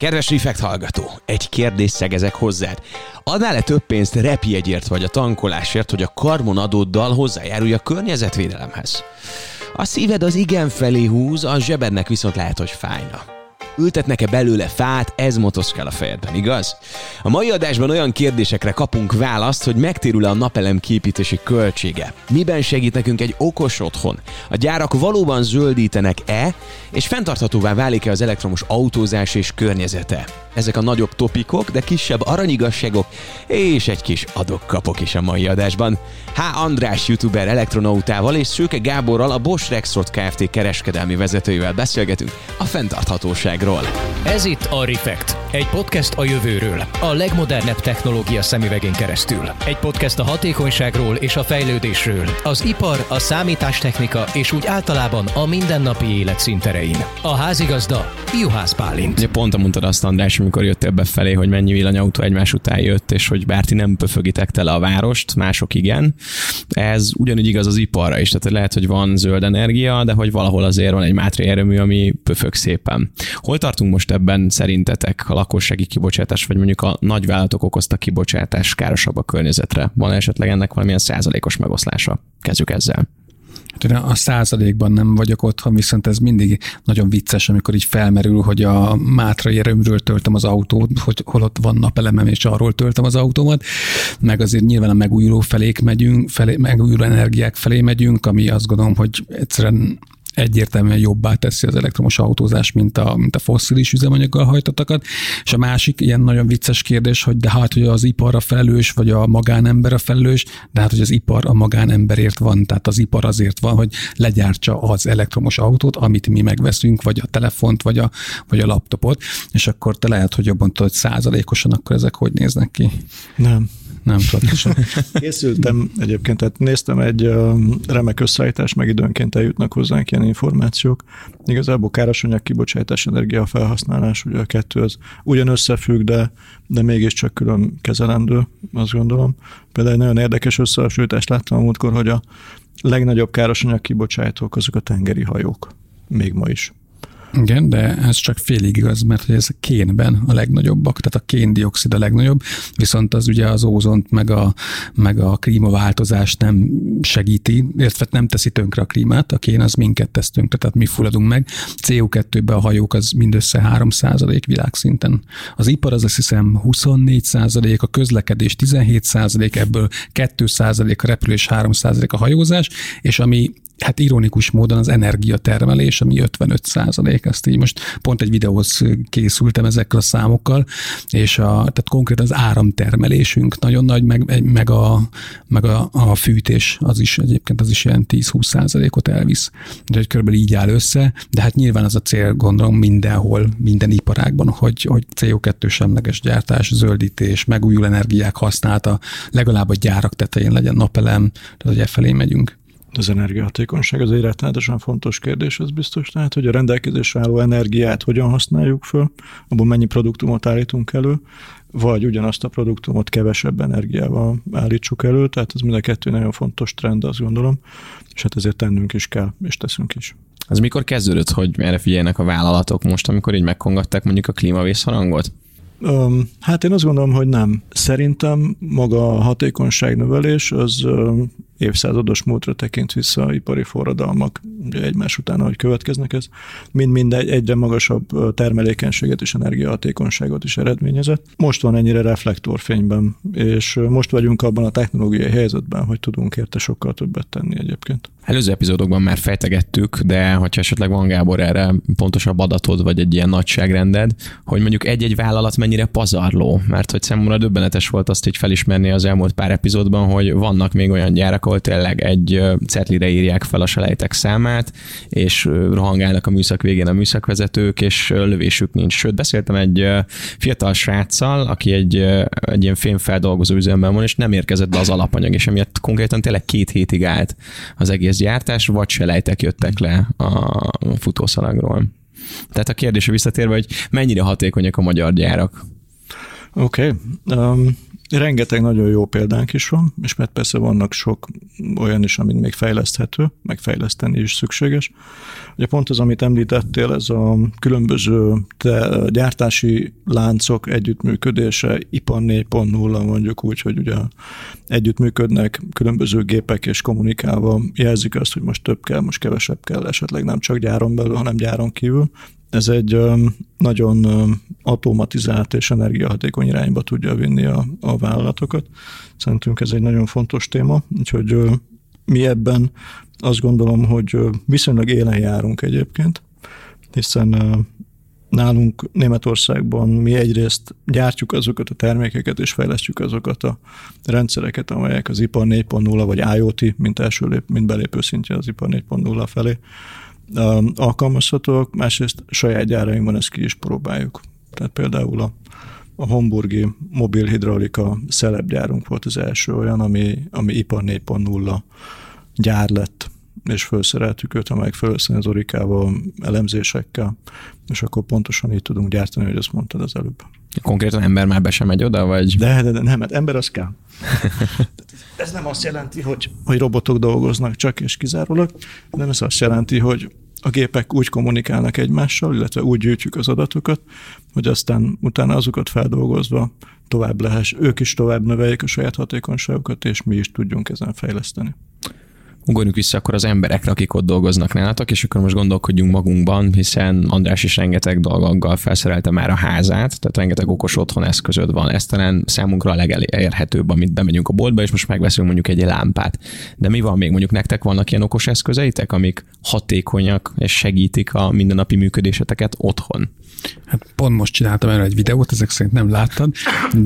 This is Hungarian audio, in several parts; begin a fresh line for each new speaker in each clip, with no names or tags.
Kedves Refekt hallgató, egy kérdés szegezek hozzád. Adnál-e több pénzt repjegyért vagy a tankolásért, hogy a karbonadóddal hozzájárulj a környezetvédelemhez? A szíved az igen felé húz, a zsebednek viszont lehet, hogy fájna ültetnek-e belőle fát, ez motoszkál a fejedben, igaz? A mai adásban olyan kérdésekre kapunk választ, hogy megtérül-e a napelem képítési költsége. Miben segít nekünk egy okos otthon? A gyárak valóban zöldítenek-e, és fenntarthatóvá válik-e az elektromos autózás és környezete? Ezek a nagyobb topikok, de kisebb aranyigasságok és egy kis adok-kapok is a mai adásban. H. András youtuber elektronautával és Szőke Gáborral a Bosch Rexroth Kft. kereskedelmi vezetőjével beszélgetünk a fenntarthatóságról.
Ez itt a Refekt, egy podcast a jövőről, a legmodernebb technológia szemüvegén keresztül. Egy podcast a hatékonyságról és a fejlődésről, az ipar, a számítástechnika és úgy általában a mindennapi élet szinterein. A házigazda Juhász Pálint.
Ugye pont mondtad azt, András, amikor jöttél befelé, hogy mennyi villanyautó egymás után jött, és hogy bár ti nem pöfögitek tele a várost, mások igen. Ez ugyanúgy igaz az iparra is, tehát lehet, hogy van zöld energia, de hogy valahol azért van egy mátri erőmű, ami pöfög szépen. Hol tartunk most ebben szerintetek a lakossági kibocsátás, vagy mondjuk a nagyvállalatok okozta kibocsátás károsabb a környezetre? Van esetleg ennek valamilyen százalékos megoszlása? Kezdjük ezzel.
Hát a százalékban nem vagyok otthon, viszont ez mindig nagyon vicces, amikor így felmerül, hogy a Mátrai erőmről töltöm az autót, hogy holott van napelemem, és arról töltöm az autómat, meg azért nyilván a megújuló felék megyünk, felé, megújuló energiák felé megyünk, ami azt gondolom, hogy egyszerűen egyértelműen jobbá teszi az elektromos autózás, mint a, mint a fosszilis üzemanyaggal hajtottakat. És a másik ilyen nagyon vicces kérdés, hogy de hát, hogy az ipar a felelős, vagy a magánember a felelős, de hát, hogy az ipar a magánemberért van, tehát az ipar azért van, hogy legyártsa az elektromos autót, amit mi megveszünk, vagy a telefont, vagy a, vagy a laptopot, és akkor te lehet, hogy jobban tudod, százalékosan akkor ezek hogy néznek ki.
Nem
nem tudatosan.
Készültem egyébként, tehát néztem egy remek összeállítást, meg időnként eljutnak hozzánk ilyen információk. Igazából károsanyag kibocsátás, energia felhasználás, ugye a kettő az ugyan összefügg, de, de mégiscsak külön kezelendő, azt gondolom. Például egy nagyon érdekes összehasonlítást láttam a múltkor, hogy a legnagyobb károsanyag kibocsátók azok a tengeri hajók. Még ma is.
Igen, de ez csak félig igaz, mert hogy ez a kénben a legnagyobbak, tehát a kéndioxid a legnagyobb, viszont az ugye az ózont meg a, meg a klímaváltozást nem segíti, illetve nem teszi tönkre a klímát, a kén az minket tesz tönkre, tehát mi fulladunk meg. CO2-be a hajók az mindössze 3 világszinten. Az ipar az azt hiszem 24 a közlekedés 17 ebből 2 a repülés, 3 a hajózás, és ami hát ironikus módon az energiatermelés, ami 55 százalék, ezt így most pont egy videóhoz készültem ezekkel a számokkal, és a, tehát konkrétan az áramtermelésünk nagyon nagy, meg, meg, a, meg a, a fűtés az is egyébként az is ilyen 10-20 százalékot elvisz. Úgyhogy körülbelül így áll össze, de hát nyilván az a cél gondolom mindenhol, minden iparágban, hogy, hogy CO2 semleges gyártás, zöldítés, megújuló energiák használata, legalább a gyárak tetején legyen napelem, tehát hogy e felé megyünk.
Az energiahatékonyság az egy rettenetesen fontos kérdés, az biztos. Tehát, hogy a rendelkezésre álló energiát hogyan használjuk föl, abból mennyi produktumot állítunk elő, vagy ugyanazt a produktumot kevesebb energiával állítsuk elő, tehát ez mind a kettő nagyon fontos trend, azt gondolom, és hát ezért tennünk is kell, és teszünk is.
Az mikor kezdődött, hogy erre figyeljenek a vállalatok most, amikor így megkongatták mondjuk a klímavészharangot?
Hát én azt gondolom, hogy nem. Szerintem maga a hatékonyság növelés az évszázados múltra tekint vissza ipari forradalmak, egymás után, ahogy következnek ez, mind-mind egy, egyre magasabb termelékenységet és energiahatékonyságot is eredményezett. Most van ennyire reflektorfényben, és most vagyunk abban a technológiai helyzetben, hogy tudunk érte sokkal többet tenni egyébként.
Előző epizódokban már fejtegettük, de hogyha esetleg van Gábor erre pontosabb adatod, vagy egy ilyen nagyságrended, hogy mondjuk egy-egy vállalat mennyire pazarló, mert hogy számomra döbbenetes volt azt így felismerni az elmúlt pár epizódban, hogy vannak még olyan gyárak, ahol tényleg egy cetlire írják fel a selejtek számát, és rohangálnak a műszak végén a műszakvezetők, és lövésük nincs. Sőt, beszéltem egy fiatal sráccal, aki egy, egy ilyen fémfeldolgozó üzemben van, és nem érkezett be az alapanyag, és emiatt konkrétan tényleg két hétig állt az egész gyártás, vagy selejtek jöttek le a futószalagról. Tehát a kérdésre visszatérve, hogy mennyire hatékonyak a magyar gyárak?
Oké. Okay. Um, Rengeteg nagyon jó példánk is van, és mert persze vannak sok olyan is, amit még fejleszthető, meg fejleszteni is szükséges. Ugye pont az, amit említettél, ez a különböző te, gyártási láncok együttműködése, ipar 4.0 mondjuk úgy, hogy ugye együttműködnek különböző gépek és kommunikálva jelzik azt, hogy most több kell, most kevesebb kell, esetleg nem csak gyáron belül, hanem gyáron kívül. Ez egy nagyon automatizált és energiahatékony irányba tudja vinni a, a vállalatokat. Szerintünk ez egy nagyon fontos téma, úgyhogy mi ebben azt gondolom, hogy viszonylag élen járunk egyébként, hiszen nálunk Németországban mi egyrészt gyártjuk azokat a termékeket és fejlesztjük azokat a rendszereket, amelyek az ipar 4.0 vagy IoT, mint első lép, mint belépő szintje az ipar 4.0 felé alkalmazhatók, másrészt saját gyárainkban ezt ki is próbáljuk. Tehát például a, a Homburgi mobil hidraulika szelepgyárunk volt az első olyan, ami, ami ipar 4.0 gyár lett, és felszereltük őt a megfelelő szenzorikával, elemzésekkel, és akkor pontosan így tudunk gyártani, hogy azt mondtad az előbb.
Konkrétan ember már be sem megy oda, vagy?
De, de, de nem, hát ember az kell. ez nem azt jelenti, hogy, hogy robotok dolgoznak csak és kizárólag, hanem ez azt jelenti, hogy a gépek úgy kommunikálnak egymással, illetve úgy gyűjtjük az adatokat, hogy aztán utána azokat feldolgozva tovább lehess, ők is tovább növeljék a saját hatékonyságukat, és mi is tudjunk ezen fejleszteni
ugorjunk vissza akkor az emberekre, akik ott dolgoznak nálatok, és akkor most gondolkodjunk magunkban, hiszen András is rengeteg dolgokgal felszerelte már a házát, tehát rengeteg okos otthon eszközöd van. Ez talán számunkra a legelérhetőbb, amit bemegyünk a boltba, és most megveszünk mondjuk egy lámpát. De mi van még? Mondjuk nektek vannak ilyen okos eszközeitek, amik hatékonyak és segítik a mindennapi működéseteket otthon?
Hát pont most csináltam erre egy videót, ezek szerint nem láttad,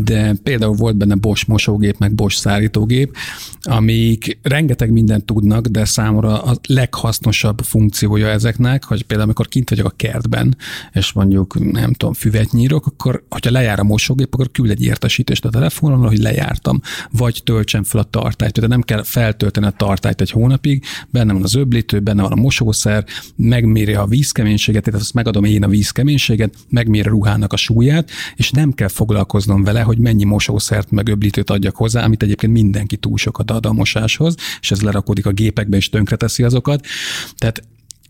de például volt benne Bosch mosógép, meg Bosch szárítógép, amik rengeteg mindent tudnak, de számomra a leghasznosabb funkciója ezeknek, hogy például amikor kint vagyok a kertben, és mondjuk nem tudom, füvet nyírok, akkor hogyha lejár a mosógép, akkor küld egy értesítést a telefonomra, hogy lejártam, vagy töltsem fel a tartályt. Tehát nem kell feltölteni a tartályt egy hónapig, benne van az öblítő, benne van a mosószer, megméri a vízkeménységet, tehát azt megadom én a vízkeménységet, minőséget, megmér a ruhának a súlyát, és nem kell foglalkoznom vele, hogy mennyi mosószert meg öblítőt adjak hozzá, amit egyébként mindenki túl sokat ad a mosáshoz, és ez lerakodik a gépekbe és tönkreteszi azokat. Tehát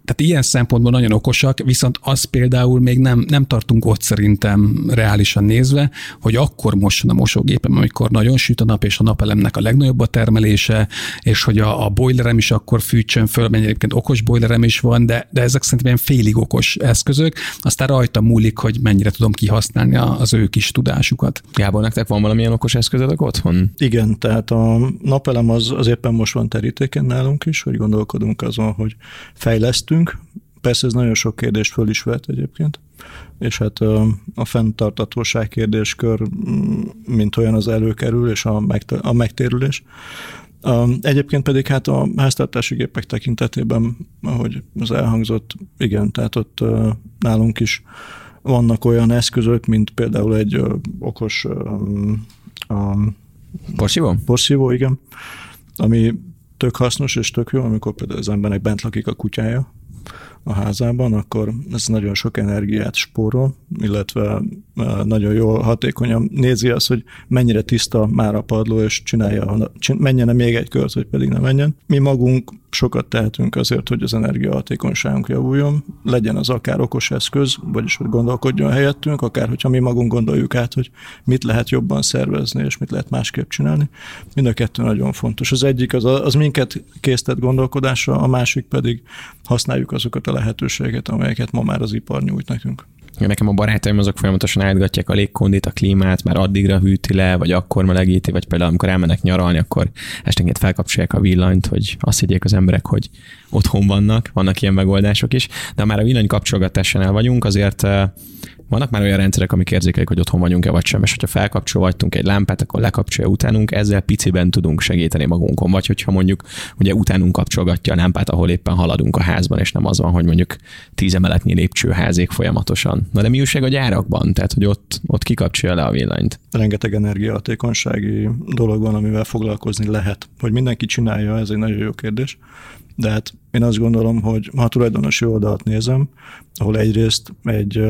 tehát ilyen szempontból nagyon okosak, viszont az például még nem, nem tartunk ott szerintem reálisan nézve, hogy akkor mosson a mosógépem, amikor nagyon süt a nap, és a napelemnek a legnagyobb a termelése, és hogy a, a boilerem is akkor fűtsön föl, mert egyébként okos boilerem is van, de, de ezek szerintem ilyen félig okos eszközök, aztán rajta múlik, hogy mennyire tudom kihasználni az ő kis tudásukat.
Gábor, nektek van valamilyen okos eszközök otthon?
Igen, tehát a napelem az, az éppen most van terítéken nálunk is, hogy gondolkodunk azon, hogy fejlesztünk, tettünk. Persze ez nagyon sok kérdést föl is vett egyébként, és hát a fenntartatóság kérdéskör, mm, mint olyan az előkerül, és a, a megtérülés. Egyébként pedig hát a háztartási gépek tekintetében, ahogy az elhangzott, igen, tehát ott nálunk is vannak olyan eszközök, mint például egy okos
porszívó?
Porszívó, igen, ami tök hasznos és tök jó, amikor például az embernek bent lakik a kutyája, a házában, akkor ez nagyon sok energiát spórol, illetve e, nagyon jól, hatékonyan nézi azt, hogy mennyire tiszta már a padló, és csinálja, menjen még egy kört, vagy pedig ne menjen. Mi magunk sokat tehetünk azért, hogy az energiahatékonyságunk javuljon, legyen az akár okos eszköz, vagyis hogy gondolkodjon helyettünk, akár hogyha mi magunk gondoljuk át, hogy mit lehet jobban szervezni, és mit lehet másképp csinálni. Mind a kettő nagyon fontos. Az egyik az, az minket késztet gondolkodásra, a másik pedig használjuk azokat a lehetőségeket, amelyeket ma már az ipar nyújt nekünk.
Nekem a barátaim azok folyamatosan átgatják a légkondit, a klímát, már addigra hűti le, vagy akkor melegíti, vagy például amikor elmennek nyaralni, akkor esténként felkapcsolják a villanyt, hogy azt higgyék az emberek, hogy otthon vannak, vannak ilyen megoldások is. De már a villany kapcsolgatásánál vagyunk, azért eh, vannak már olyan rendszerek, amik érzékelik, hogy otthon vagyunk-e vagy sem, és hogyha felkapcsol vagyunk egy lámpát, akkor lekapcsolja utánunk, ezzel piciben tudunk segíteni magunkon. Vagy hogyha mondjuk ugye utánunk kapcsolgatja a lámpát, ahol éppen haladunk a házban, és nem az van, hogy mondjuk tíz emeletnyi lépcsőházék folyamatosan. Na de mi újság a gyárakban? Tehát, hogy ott, ott kikapcsolja le a villanyt.
Rengeteg energiahatékonysági dolog van, amivel foglalkozni lehet. Hogy mindenki csinálja, ez egy nagyon jó kérdés. De hát Én azt gondolom, hogy ha a tulajdonosi oldalt nézem, ahol egyrészt egy,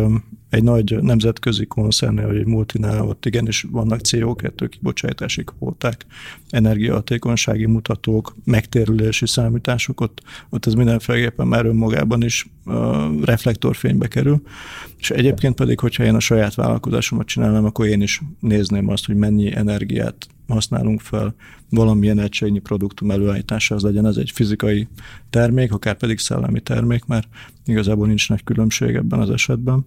egy nagy nemzetközi koncernél, vagy egy multinál, ott igenis vannak CO2 kibocsátási kvóták, energiahatékonysági mutatók, megtérülési számítások, ott, ott ez mindenféleképpen már önmagában is uh, reflektorfénybe kerül. És egyébként pedig, hogyha én a saját vállalkozásomat csinálnám, akkor én is nézném azt, hogy mennyi energiát használunk fel valamilyen egységnyi produktum előállításához legyen ez egy fizikai termék, akár pedig szellemi termék, mert igazából nincs nagy különbség ebben az esetben,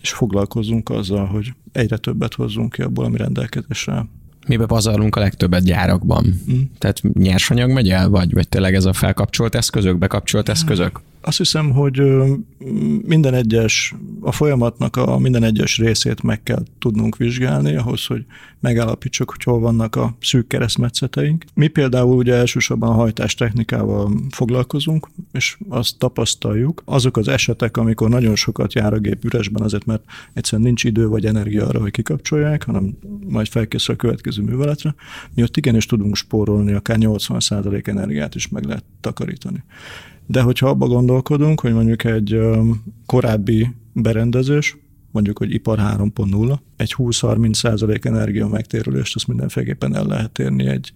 és foglalkozunk azzal, hogy egyre többet hozzunk ki abból, ami rendelkezésre
Mibe pazarlunk a legtöbbet gyárakban? Mm. Tehát nyersanyag megy el, vagy, vagy tényleg ez a felkapcsolt eszközök, bekapcsolt eszközök?
Azt hiszem, hogy minden egyes, a folyamatnak a minden egyes részét meg kell tudnunk vizsgálni ahhoz, hogy megállapítsuk, hogy hol vannak a szűk keresztmetszeteink. Mi például ugye elsősorban a hajtástechnikával foglalkozunk, és azt tapasztaljuk, azok az esetek, amikor nagyon sokat jár a gép üresben azért, mert egyszerűen nincs idő vagy energia arra, hogy kikapcsolják, hanem majd felkészül a következő műveletre, mi ott igenis tudunk spórolni, akár 80% energiát is meg lehet takarítani. De hogyha abba gondolkodunk, hogy mondjuk egy korábbi berendezés, mondjuk, hogy ipar 3.0, egy 20-30 százalék energia megtérülést, azt mindenféleképpen el lehet érni egy,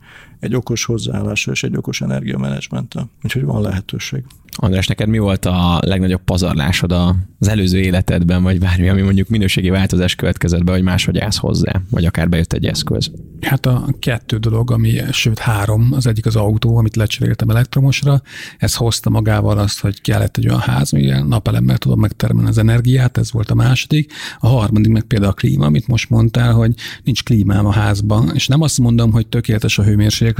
egy okos hozzáállással és egy okos energiamenedzsmenttel. Úgyhogy van lehetőség.
András, neked mi volt a legnagyobb pazarlásod az előző életedben, vagy bármi, ami mondjuk minőségi változás következett be, hogy máshogy állsz hozzá, vagy akár bejött egy eszköz?
Hát a kettő dolog, ami, sőt három, az egyik az autó, amit lecseréltem elektromosra, ez hozta magával azt, hogy kellett egy olyan ház, ami napelemmel tudom megtermelni az energiát, ez volt a második. A harmadik meg például a klíma, amit most mondtál, hogy nincs klímám a házban, és nem azt mondom, hogy tökéletes a hőmérséklet,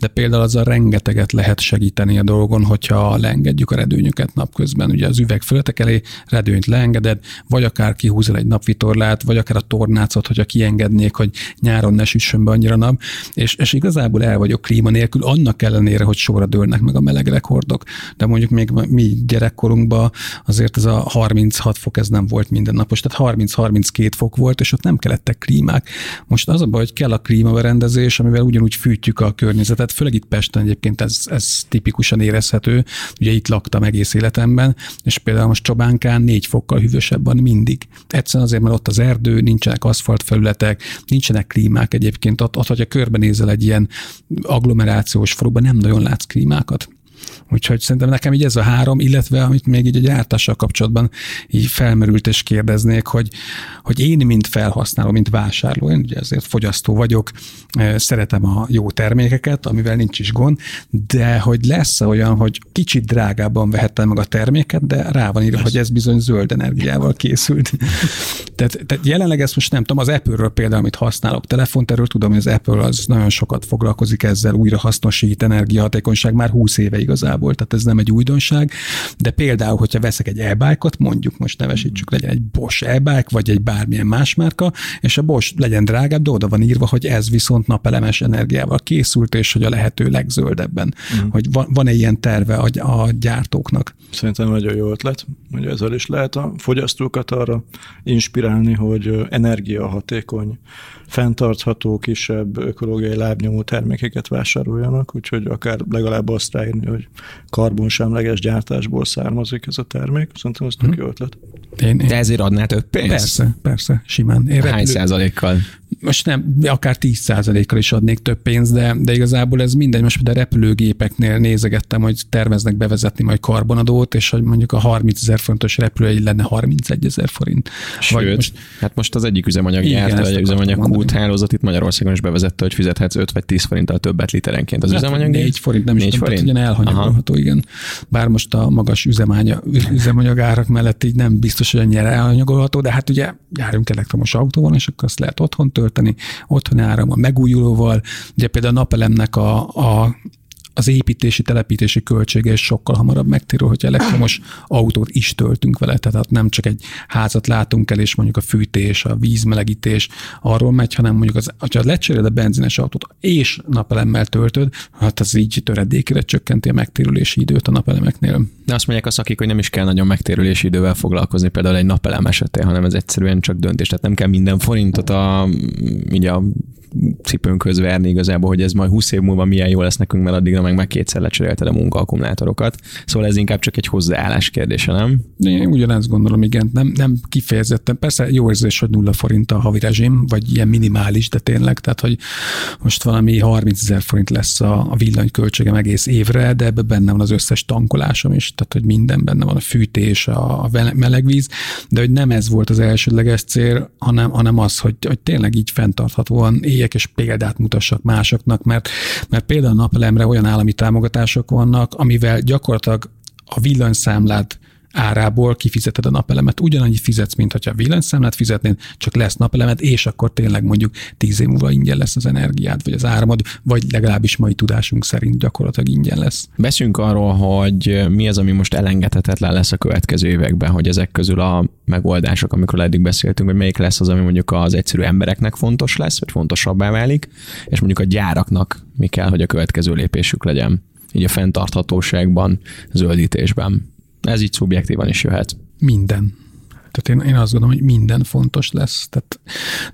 de például az a rengeteget lehet segíteni a dolgon, hogyha leengedjük a redőnyöket napközben. Ugye az üveg föltek elé redőnyt leengeded, vagy akár kihúzol egy napvitorlát, vagy akár a tornácot, hogyha kiengednék, hogy nyáron ne süssön be annyira nap, és, és igazából el vagyok klíma nélkül, annak ellenére, hogy sorra dőlnek meg a meleg rekordok. De mondjuk még mi gyerekkorunkban azért ez a 36 fok, ez nem volt mindennapos, tehát 30-32 fok volt, és ott nem kellettek klímák. Most az a baj, hogy kell a klímaberendezés, amivel ugyanúgy fűtjük a környezetet, főleg itt Pesten egyébként ez, ez tipikusan érezhető. Ugye itt laktam egész életemben, és például most Csobánkán négy fokkal hűvösebb van mindig. Egyszerűen azért, mert ott az erdő, nincsenek aszfaltfelületek, nincsenek klímák egyébként. Ott, ott hogyha körbenézel egy ilyen agglomerációs faluban, nem nagyon látsz klímákat. Úgyhogy szerintem nekem így ez a három, illetve amit még így a gyártással kapcsolatban így felmerült és kérdeznék, hogy, hogy én, mint felhasználó, mint vásárló, én ugye ezért fogyasztó vagyok, szeretem a jó termékeket, amivel nincs is gond, de hogy lesz olyan, hogy kicsit drágábban vehettem meg a terméket, de rá van írva, hogy ez bizony zöld energiával készült. tehát, tehát jelenleg ezt most nem tudom, az Apple-ről például, amit használok telefont, erről tudom, hogy az Apple az nagyon sokat foglalkozik ezzel, újra hasznosít energiahatékonyság már 20 éve igazából, tehát ez nem egy újdonság, de például, hogyha veszek egy e mondjuk most nevesítsük, legyen egy Bosch e vagy egy bármilyen más márka, és a Bosch legyen drágább, de oda van írva, hogy ez viszont napelemes energiával készült, és hogy a lehető legzöldebben. Mm. Hogy van, van-e ilyen terve a, a gyártóknak?
Szerintem nagyon jó ötlet, hogy ezzel is lehet a fogyasztókat arra inspirálni, hogy energiahatékony, fenntartható, kisebb ökológiai lábnyomó termékeket vásároljanak, úgyhogy akár legalább azt ráírni, hogy karbonsemleges gyártásból származik ez a termék. Szerintem ez tök hmm. jó ötlet.
Én, én... De ezért adnál több pénzt?
Persze, persze, simán.
Én Hány repülő... százalékkal?
Most nem, akár 10%-kal is adnék több pénzt, de, de igazából ez mindegy. Most a repülőgépeknél nézegettem, hogy terveznek bevezetni majd karbonadót, és hogy mondjuk a 30 ezer fontos repülő egy lenne 31 ezer forint.
Sőt, Vagy most, hát most az egyik üzemanyag gyárt, vagy üzemanyag kúthálózat itt Magyarországon is bevezette, hogy fizethetsz 5 vagy 10 forinttal többet literenként az hát üzemanyag.
4 forint, nem 4 is forint? Tehát, elhanyagolható, igen. Bár most a magas üzemanyag, üzemanyag árak mellett így nem biztos, hogy annyira elhanyagolható, de hát ugye járunk elektromos autóval, és akkor azt lehet otthon tölteni, otthoni áram a megújulóval. Ugye például a napelemnek a, a az építési, telepítési költsége is sokkal hamarabb megtérül, hogyha elektromos autót is töltünk vele, tehát nem csak egy házat látunk el, és mondjuk a fűtés, a vízmelegítés arról megy, hanem mondjuk az, ha lecseréled a benzines autót és napelemmel töltöd, hát az így töredékére csökkenti a megtérülési időt a napelemeknél.
De azt mondják a szakik, hogy nem is kell nagyon megtérülési idővel foglalkozni, például egy napelem esetén, hanem ez egyszerűen csak döntés. Tehát nem kell minden forintot a, így a cipőnkhöz verni igazából, hogy ez majd 20 év múlva milyen jó lesz nekünk, mert addig utána meg meg kétszer lecserélted a munkaakkumulátorokat. Szóval ez inkább csak egy hozzáállás kérdése, nem?
Én ugyanezt gondolom, igen. Nem, nem kifejezetten. Persze jó érzés, hogy nulla forint a havi rezsim, vagy ilyen minimális, de tényleg, tehát hogy most valami 30 ezer forint lesz a, a villanyköltségem egész évre, de ebben benne van az összes tankolásom is, tehát hogy minden benne van, a fűtés, a, a melegvíz, de hogy nem ez volt az elsődleges cél, hanem, hanem az, hogy, hogy tényleg így fenntarthatóan éljek és példát mutassak másoknak, mert, mert például napelemre olyan állami támogatások vannak, amivel gyakorlatilag a villanyszámlát árából kifizeted a napelemet. Ugyanannyi fizetsz, mint hogyha villanyszámlát fizetnéd, csak lesz napelemet, és akkor tényleg mondjuk tíz év múlva ingyen lesz az energiád, vagy az áramod, vagy legalábbis mai tudásunk szerint gyakorlatilag ingyen lesz.
Beszünk arról, hogy mi az, ami most elengedhetetlen lesz a következő években, hogy ezek közül a megoldások, amikor eddig beszéltünk, hogy melyik lesz az, ami mondjuk az egyszerű embereknek fontos lesz, vagy fontosabbá válik, és mondjuk a gyáraknak mi kell, hogy a következő lépésük legyen így a fenntarthatóságban, zöldítésben. Ez így szubjektívan is jöhet.
Minden. Tehát én, én azt gondolom, hogy minden fontos lesz. Tehát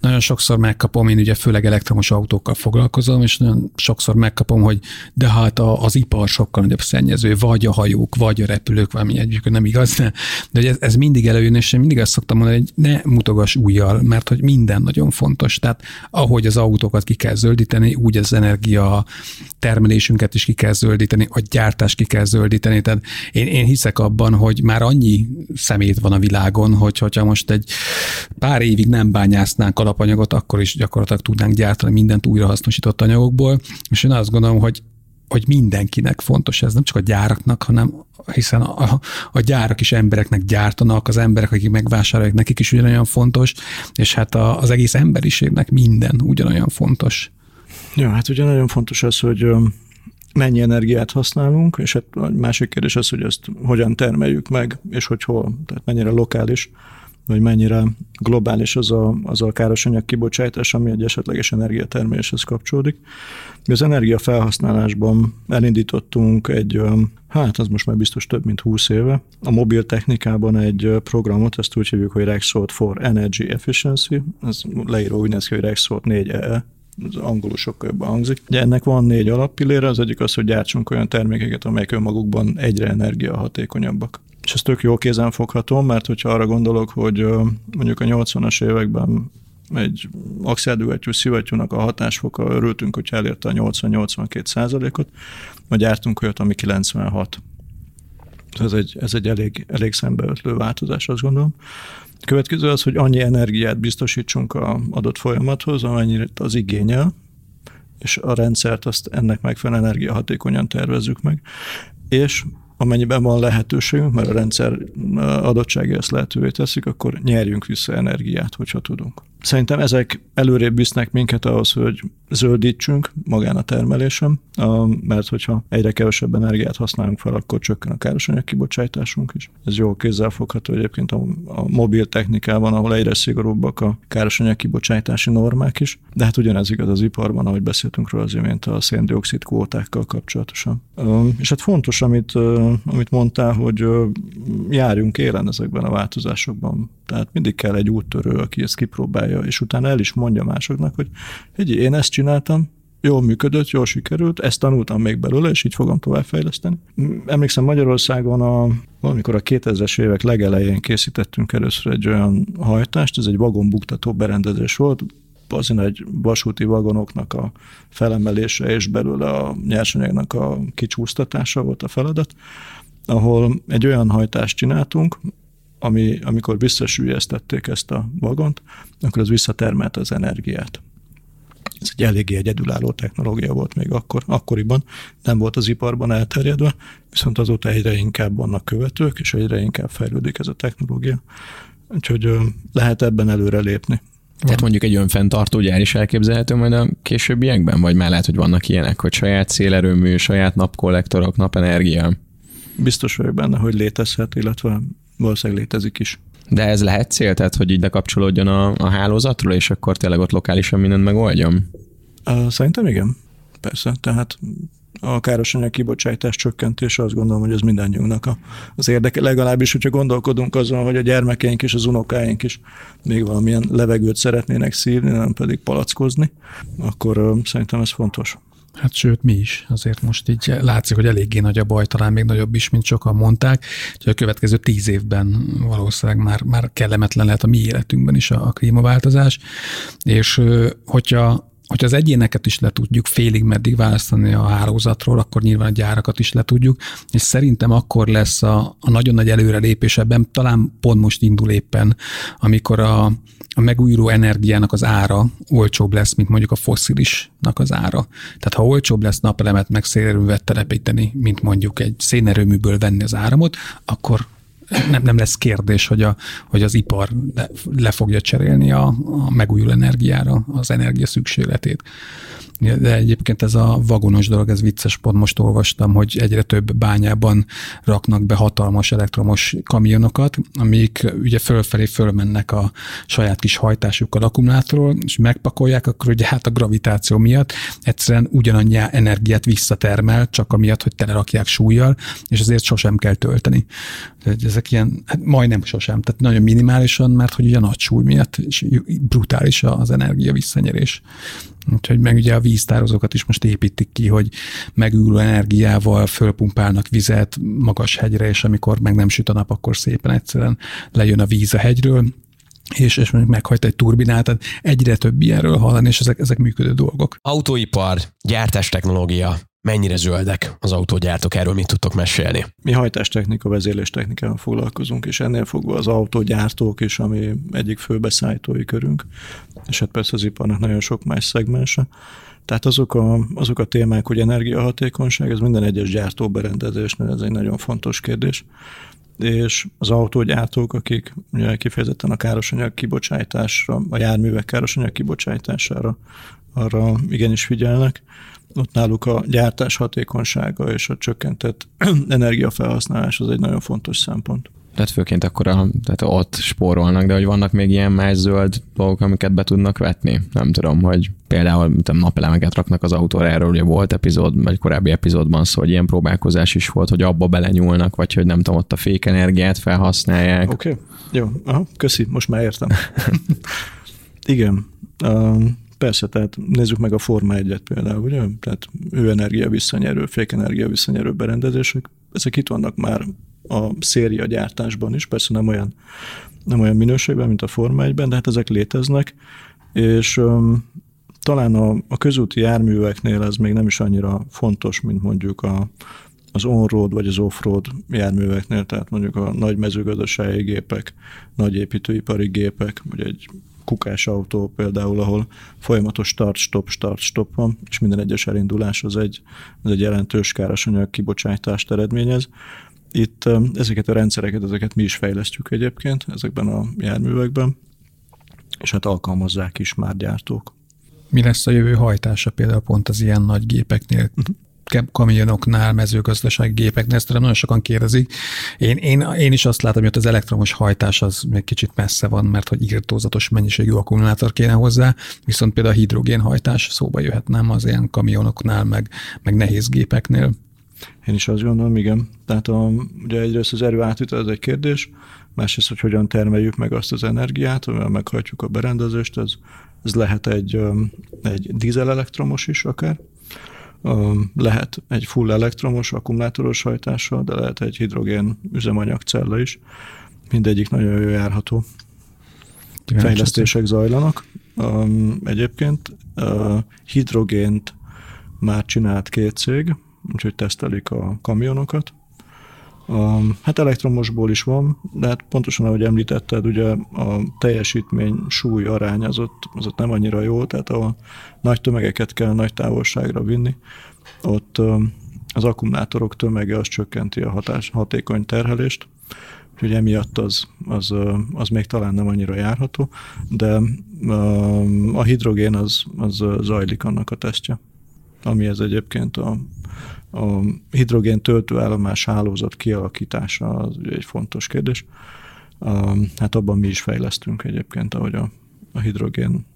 nagyon sokszor megkapom, én ugye főleg elektromos autókkal foglalkozom, és nagyon sokszor megkapom, hogy de hát a, az ipar sokkal nagyobb szennyező, vagy a hajók, vagy a repülők, valami egyébként nem igaz, de, de ez, ez mindig előjön, és én mindig azt szoktam mondani, hogy ne mutogass újjal, mert hogy minden nagyon fontos. Tehát ahogy az autókat ki kell zöldíteni, úgy az energia termelésünket is ki kell zöldíteni, a gyártást ki kell zöldíteni. Tehát én, én hiszek abban, hogy már annyi szemét van a világon, hogy hogy hogyha most egy pár évig nem bányásznánk alapanyagot, akkor is gyakorlatilag tudnánk gyártani mindent újrahasznosított anyagokból, és én azt gondolom, hogy hogy mindenkinek fontos ez, nem csak a gyáraknak, hanem hiszen a, a gyárak is embereknek gyártanak, az emberek, akik megvásárolják, nekik is ugyanolyan fontos, és hát a, az egész emberiségnek minden ugyanolyan fontos.
Ja, hát ugye nagyon fontos az, hogy mennyi energiát használunk, és hát a másik kérdés az, hogy ezt hogyan termeljük meg, és hogy hol, tehát mennyire lokális, vagy mennyire globális az a, az a károsanyag kibocsátás, ami egy esetleges energiatermeléshez kapcsolódik. Az energiafelhasználásban elindítottunk egy, hát az most már biztos több mint 20 éve, a mobil technikában egy programot, ezt úgy hívjuk, hogy Rexroad for Energy Efficiency, ez leíró úgy néz ki, hogy Rexroad 4EE, az angolul sokkal jobban hangzik. Ugye ennek van négy alappillére, az egyik az, hogy gyártsunk olyan termékeket, amelyek önmagukban egyre energiahatékonyabbak. És ez tök jó kézen fogható, mert hogyha arra gondolok, hogy mondjuk a 80-as években egy axiáldüvettyű szivattyúnak a hatásfoka örültünk, hogy elérte a 80-82 százalékot, vagy gyártunk olyat, ami 96. Ez egy, ez egy elég, elég szembeötlő változás, azt gondolom. Következő az, hogy annyi energiát biztosítsunk a adott folyamathoz, amennyire az igényel, és a rendszert azt ennek megfelelően energiahatékonyan tervezzük meg. És amennyiben van lehetőségünk, mert a rendszer adottságai ezt lehetővé teszik, akkor nyerjünk vissza energiát, hogyha tudunk. Szerintem ezek előrébb visznek minket ahhoz, hogy zöldítsünk magán a termelésem, mert hogyha egyre kevesebb energiát használunk fel, akkor csökken a károsanyag kibocsátásunk is. Ez jó kézzelfogható egyébként a, a mobil technikában, ahol egyre szigorúbbak a károsanyag kibocsátási normák is, de hát ugyanez igaz az iparban, ahogy beszéltünk róla az imént a széndiokszid kvótákkal kapcsolatosan. És hát fontos, amit, amit mondtál, hogy járjunk élen ezekben a változásokban. Tehát mindig kell egy úttörő, aki ezt kipróbálja, és utána el is mondja másoknak, hogy egy én ezt csináltam, jól működött, jól sikerült, ezt tanultam még belőle, és így fogom továbbfejleszteni. Emlékszem Magyarországon a, valamikor a 2000-es évek legelején készítettünk először egy olyan hajtást, ez egy vagonbuktató berendezés volt, azért egy vasúti vagonoknak a felemelése és belőle a nyersanyagnak a kicsúsztatása volt a feladat, ahol egy olyan hajtást csináltunk, ami, amikor visszasülyeztették ezt a vagont, akkor az visszatermelte az energiát. Ez egy eléggé egyedülálló technológia volt még akkor, akkoriban, nem volt az iparban elterjedve, viszont azóta egyre inkább vannak követők, és egyre inkább fejlődik ez a technológia. Úgyhogy lehet ebben előre lépni.
Tehát mondjuk egy önfenntartó gyár is elképzelhető majd a későbbiekben, vagy már lehet, hogy vannak ilyenek, hogy saját szélerőmű, saját napkollektorok, napenergia?
Biztos vagyok benne, hogy létezhet, illetve valószínűleg létezik is.
De ez lehet cél, tehát hogy így lekapcsolódjon a, a hálózatról, és akkor tényleg ott lokálisan mindent megoldjon?
Szerintem igen. Persze, tehát a károsanyag kibocsátás csökkentése, azt gondolom, hogy ez mindannyiunknak a, az érdeke. Legalábbis, hogyha gondolkodunk azon, hogy a gyermekeink és az unokáink is még valamilyen levegőt szeretnének szívni, nem pedig palackozni, akkor szerintem ez fontos.
Hát sőt, mi is. Azért most így látszik, hogy eléggé nagy a baj, talán még nagyobb is, mint sokan mondták. Úgyhogy a következő tíz évben valószínűleg már, már kellemetlen lehet a mi életünkben is a, a klímaváltozás. És hogyha hogyha az egyéneket is le tudjuk félig meddig választani a hálózatról, akkor nyilván a gyárakat is le tudjuk, és szerintem akkor lesz a, a nagyon nagy előrelépés ebben, talán pont most indul éppen, amikor a, a megújuló energiának az ára olcsóbb lesz, mint mondjuk a fosszilisnak az ára. Tehát ha olcsóbb lesz napelemet meg szélerőművet telepíteni, mint mondjuk egy szénerőműből venni az áramot, akkor nem, nem lesz kérdés, hogy, a, hogy az ipar le, le fogja cserélni a, a megújuló energiára az energia szükségletét. De egyébként ez a vagonos dolog, ez vicces, pont most olvastam, hogy egyre több bányában raknak be hatalmas elektromos kamionokat, amik ugye fölfelé fölmennek a saját kis hajtásukkal akkumulátorról, és megpakolják, akkor ugye hát a gravitáció miatt egyszerűen ugyanannyi energiát visszatermel, csak amiatt, hogy telerakják súlyjal, és ezért sosem kell tölteni. Ezek ilyen, hát majdnem sosem, tehát nagyon minimálisan, mert hogy ugye nagy súly miatt és brutális az energia visszanyerés. Úgyhogy meg ugye a víztározókat is most építik ki, hogy megújuló energiával fölpumpálnak vizet magas hegyre, és amikor meg nem süt a nap, akkor szépen egyszerűen lejön a víz a hegyről, és, és mondjuk meghajt egy turbinát, tehát egyre több ilyenről hallani, és ezek, ezek működő dolgok.
Autóipar, gyártás technológia, mennyire zöldek az autógyártók, erről mit tudtok mesélni?
Mi hajtástechnika, vezérléstechnikával foglalkozunk, és ennél fogva az autógyártók is, ami egyik fő beszállítói körünk, és hát persze az iparnak nagyon sok más szegmense. Tehát azok a, azok a témák, hogy energiahatékonyság, ez minden egyes gyártóberendezésnél ez egy nagyon fontos kérdés és az autógyártók, akik ugye kifejezetten a károsanyag kibocsátásra, a járművek károsanyag kibocsátására arra igenis figyelnek, ott náluk a gyártás hatékonysága és a csökkentett energiafelhasználás az egy nagyon fontos szempont.
Tehát főként akkor a, tehát ott spórolnak, de hogy vannak még ilyen más zöld dolgok, amiket be tudnak vetni? Nem tudom, hogy például mint napelemeket raknak az autóra, erről ugye volt epizód, vagy korábbi epizódban szó, hogy ilyen próbálkozás is volt, hogy abba belenyúlnak, vagy hogy nem tudom, ott a fékenergiát felhasználják.
Oké, okay. jó, aha, köszi, most már értem. Igen, um, Persze, tehát nézzük meg a Forma 1 például, ugye? Tehát hőenergia visszanyerő, fékenergia visszanyerő berendezések, ezek itt vannak már a széria gyártásban is, persze nem olyan, nem olyan minőségben, mint a Forma 1-ben, de hát ezek léteznek, és um, talán a, a közúti járműveknél ez még nem is annyira fontos, mint mondjuk a, az on-road vagy az off-road járműveknél, tehát mondjuk a nagy mezőgazdasági gépek, nagy építőipari gépek, vagy egy kukás autó például, ahol folyamatos start-stop, start-stop van, és minden egyes elindulás az egy, az egy jelentős károsanyag kibocsátást eredményez. Itt ezeket a rendszereket, ezeket mi is fejlesztjük egyébként ezekben a járművekben, és hát alkalmazzák is már gyártók.
Mi lesz a jövő hajtása például pont az ilyen nagy gépeknél? Uh-huh kamionoknál, mezőgazdasági gépeknél, ezt nagyon sokan kérdezik. Én, én, én is azt látom, hogy az elektromos hajtás az még kicsit messze van, mert hogy írtózatos mennyiségű akkumulátor kéne hozzá, viszont például a hidrogénhajtás szóba jöhet, nem az ilyen kamionoknál, meg, meg nehéz gépeknél.
Én is azt gondolom, igen. Tehát a, ugye egyrészt az erő átvitel, ez egy kérdés, másrészt, hogy hogyan termeljük meg azt az energiát, amivel meghajtjuk a berendezést, ez, ez lehet egy, egy dízel elektromos is akár, lehet egy full elektromos, akkumulátoros hajtással, de lehet egy hidrogén üzemanyagcella is. Mindegyik nagyon jó járható. Fejlesztések zajlanak. Egyébként hidrogént már csinált két cég, úgyhogy tesztelik a kamionokat. Hát elektromosból is van, de hát pontosan ahogy említetted, ugye a teljesítmény súly arány az ott, az ott nem annyira jó, tehát a nagy tömegeket kell nagy távolságra vinni, ott az akkumulátorok tömege az csökkenti a hatás, hatékony terhelést, úgyhogy emiatt az, az, az még talán nem annyira járható, de a hidrogén az, az zajlik annak a tesztje, ami ez egyébként a a hidrogén töltőállomás hálózat kialakítása az egy fontos kérdés. Hát abban mi is fejlesztünk egyébként, ahogy a, a hidrogén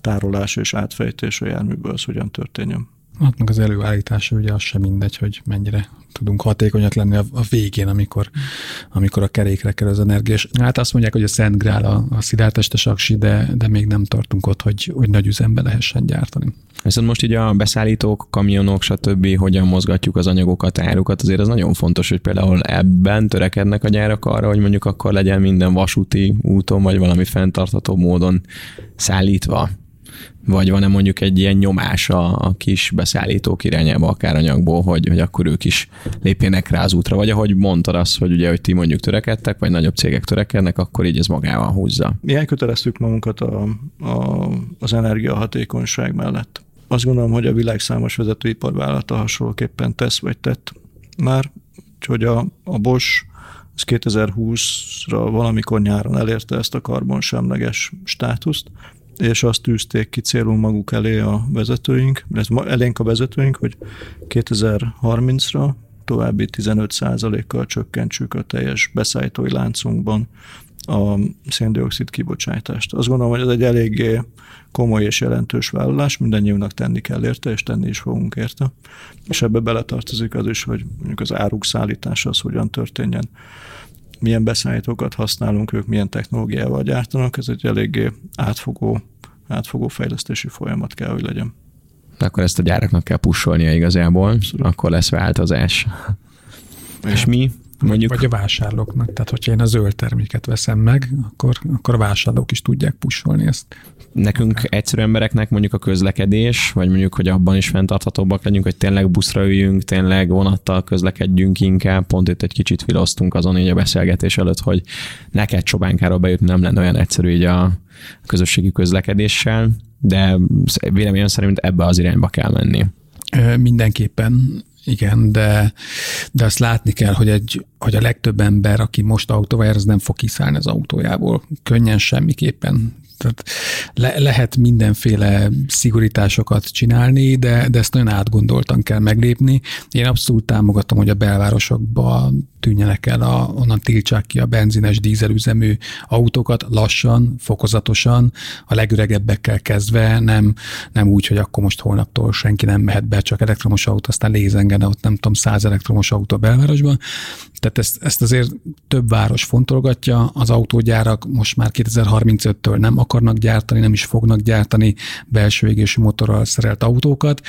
tárolás és átfejtés a járműből az hogyan történjen.
Hát meg az előállítása ugye az sem mindegy, hogy mennyire tudunk hatékonyak lenni a, a végén, amikor, amikor a kerékre kerül az energia. És hát azt mondják, hogy a Szent Grál a, a szidártestes aksi, de, de még nem tartunk ott, hogy, hogy nagy üzembe lehessen gyártani.
Viszont most így a beszállítók, kamionok, stb. hogyan mozgatjuk az anyagokat, árukat, azért az nagyon fontos, hogy például ebben törekednek a gyárak arra, hogy mondjuk akkor legyen minden vasúti úton, vagy valami fenntartható módon szállítva. Vagy van-e mondjuk egy ilyen nyomás a, a kis beszállítók irányába, akár anyagból, hogy, hogy akkor ők is lépjenek rá az útra, vagy ahogy mondtad azt, hogy ugye, hogy ti mondjuk törekedtek, vagy nagyobb cégek törekednek, akkor így ez magával húzza.
Mi elköteleztük magunkat a, a, az energiahatékonyság mellett. Azt gondolom, hogy a világ számos vezetőiparvállalata hasonlóképpen tesz vagy tett már, hogy a, a Bosch az 2020-ra valamikor nyáron elérte ezt a karbonsemleges státuszt, és azt tűzték ki célul maguk elé a vezetőink, ez elénk a vezetőink, hogy 2030-ra további 15%-kal csökkentsük a teljes beszállítói láncunkban a széndiokszid kibocsátást. Azt gondolom, hogy ez egy eléggé komoly és jelentős vállalás, mindannyiunknak tenni kell érte, és tenni is fogunk érte. És ebbe beletartozik az is, hogy mondjuk az áruk szállítása az hogyan történjen milyen beszállítókat használunk, ők milyen technológiával gyártanak, ez egy eléggé átfogó, átfogó fejlesztési folyamat kell, hogy legyen.
Akkor ezt a gyáraknak kell pusolnia igazából, Abszolút. akkor lesz változás. Igen. És mi
Mondjuk... Vagy a vásárlóknak. Tehát, hogyha én a zöld terméket veszem meg, akkor, akkor a vásárlók is tudják pusolni ezt.
Nekünk egyszerű embereknek mondjuk a közlekedés, vagy mondjuk, hogy abban is fenntarthatóbbak legyünk, hogy tényleg buszra üljünk, tényleg vonattal közlekedjünk inkább. Pont itt egy kicsit filoztunk azon így a beszélgetés előtt, hogy neked Csobánkáról bejutni nem lenne olyan egyszerű így a közösségi közlekedéssel, de véleményem szerint ebbe az irányba kell menni.
Mindenképpen igen, de, de azt látni kell, hogy, egy, hogy a legtöbb ember, aki most autóval jár, az nem fog kiszállni az autójából. Könnyen semmiképpen. Tehát le, lehet mindenféle szigorításokat csinálni, de, de ezt nagyon átgondoltan kell meglépni. Én abszolút támogatom, hogy a belvárosokba tűnjenek el, a, onnan tiltsák ki a benzines, dízelüzemű autókat lassan, fokozatosan, a legöregebbekkel kezdve, nem, nem úgy, hogy akkor most holnaptól senki nem mehet be, csak elektromos autó, aztán lézengene ott nem tudom, száz elektromos autó a belvárosban. Tehát ezt, ezt azért több város fontolgatja, az autógyárak most már 2035-től nem akarnak gyártani, nem is fognak gyártani belső égésű motorral szerelt autókat.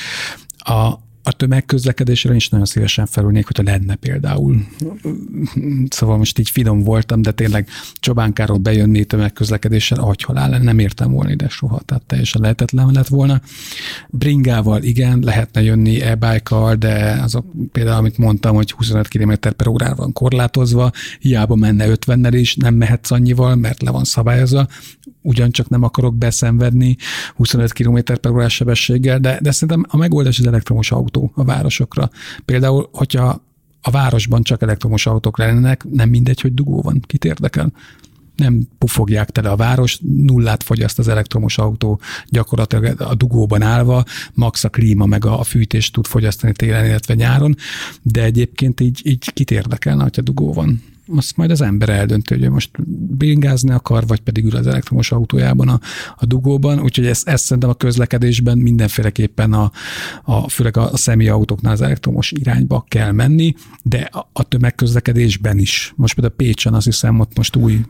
A, a tömegközlekedésre is nagyon szívesen felülnék, hogyha lenne például. Szóval most így finom voltam, de tényleg Csobánkáról bejönni tömegközlekedéssel, ahogy halál, nem értem volna ide soha, tehát teljesen lehetetlen lett volna. Bringával igen, lehetne jönni e-bike de azok például, amit mondtam, hogy 25 km per órára van korlátozva, hiába menne 50-nel is, nem mehetsz annyival, mert le van szabályozva, ugyancsak nem akarok beszenvedni 25 km per órás sebességgel, de, de szerintem a megoldás az elektromos autó a városokra. Például, hogyha a városban csak elektromos autók lennének, nem mindegy, hogy dugó van. Kit érdekel? nem pufogják tele a város, nullát fogyaszt az elektromos autó gyakorlatilag a dugóban állva, max a klíma meg a fűtés tud fogyasztani télen, illetve nyáron, de egyébként így, így kit érdekelne, hogyha dugó van azt majd az ember eldönti, hogy most bringázni akar, vagy pedig ül az elektromos autójában a, a dugóban, úgyhogy ezt, ezt szerintem a közlekedésben mindenféleképpen a, a főleg a, a személyautóknál az elektromos irányba kell menni, de a, a tömegközlekedésben is. Most például Pécsen azt hiszem, ott most új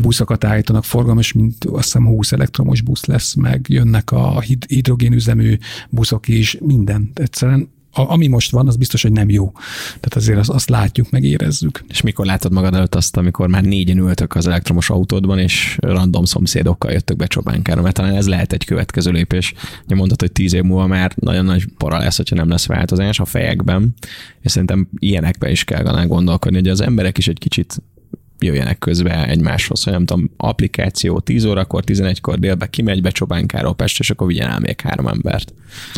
buszokat állítanak forgalmas, mint azt hiszem 20 elektromos busz lesz, meg jönnek a hidrogénüzemű buszok is, minden. Egyszerűen a, ami most van, az biztos, hogy nem jó. Tehát azért azt, azt látjuk, meg érezzük.
És mikor látod magad előtt azt, amikor már négyen ültök az elektromos autódban, és random szomszédokkal jöttök be Csobánkára, mert talán ez lehet egy következő lépés. Ugye mondtad, hogy tíz év múlva már nagyon nagy para lesz, hogyha nem lesz változás a fejekben, és szerintem ilyenekbe is kell gondolkodni, hogy az emberek is egy kicsit jöjjenek közbe egymáshoz, hogy nem tudom, applikáció 10 órakor, 11-kor délbe kimegy be Csobánkáról Pest, és akkor vigyen el még három embert.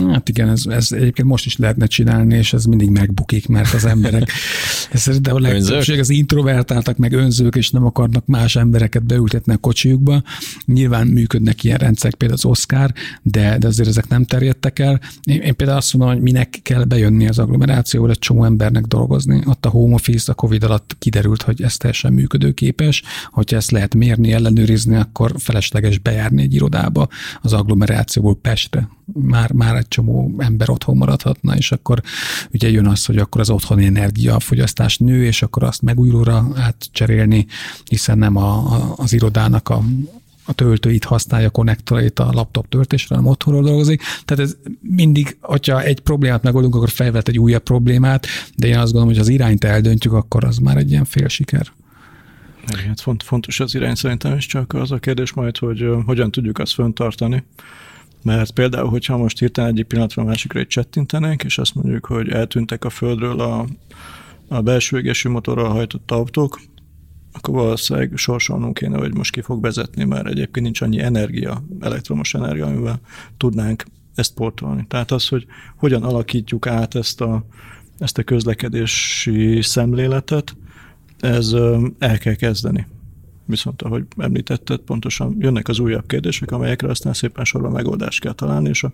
Hát igen, ez, ez egyébként most is lehetne csinálni, és ez mindig megbukik, mert az emberek ez de a legtöbbség az introvertáltak, meg önzők, és nem akarnak más embereket beültetni a kocsiukba. Nyilván működnek ilyen rendszerek, például az Oscar, de, de azért ezek nem terjedtek el. Én, én például azt mondom, hogy minek kell bejönni az agglomerációra, egy csomó embernek dolgozni. Ott a home office a Covid alatt kiderült, hogy ez teljesen működik működőképes, hogyha ezt lehet mérni, ellenőrizni, akkor felesleges bejárni egy irodába az agglomerációból Pestre. Már, már egy csomó ember otthon maradhatna, és akkor ugye jön az, hogy akkor az otthoni energiafogyasztás nő, és akkor azt megújulóra átcserélni, hiszen nem a, a, az irodának a a töltőit használja, a konnektorait a laptop töltésre, hanem otthonról dolgozik. Tehát ez mindig, hogyha egy problémát megoldunk, akkor felvet egy újabb problémát, de én azt gondolom, hogy az irányt eldöntjük, akkor az már egy ilyen fél siker.
Hát font, fontos az irány szerintem is, csak az a kérdés majd, hogy hogyan tudjuk azt föntartani. Mert például, hogyha most hirtelen egyik pillanatra a másikra egy csettintenénk, és azt mondjuk, hogy eltűntek a földről a, a belső égésű motorral hajtott autók, akkor valószínűleg sorsolnunk kéne, hogy most ki fog vezetni, mert egyébként nincs annyi energia, elektromos energia, amivel tudnánk ezt portolni. Tehát az, hogy hogyan alakítjuk át ezt a, ezt a közlekedési szemléletet, ez el kell kezdeni. Viszont, ahogy említetted, pontosan jönnek az újabb kérdések, amelyekre aztán szépen sorban megoldást kell találni, és a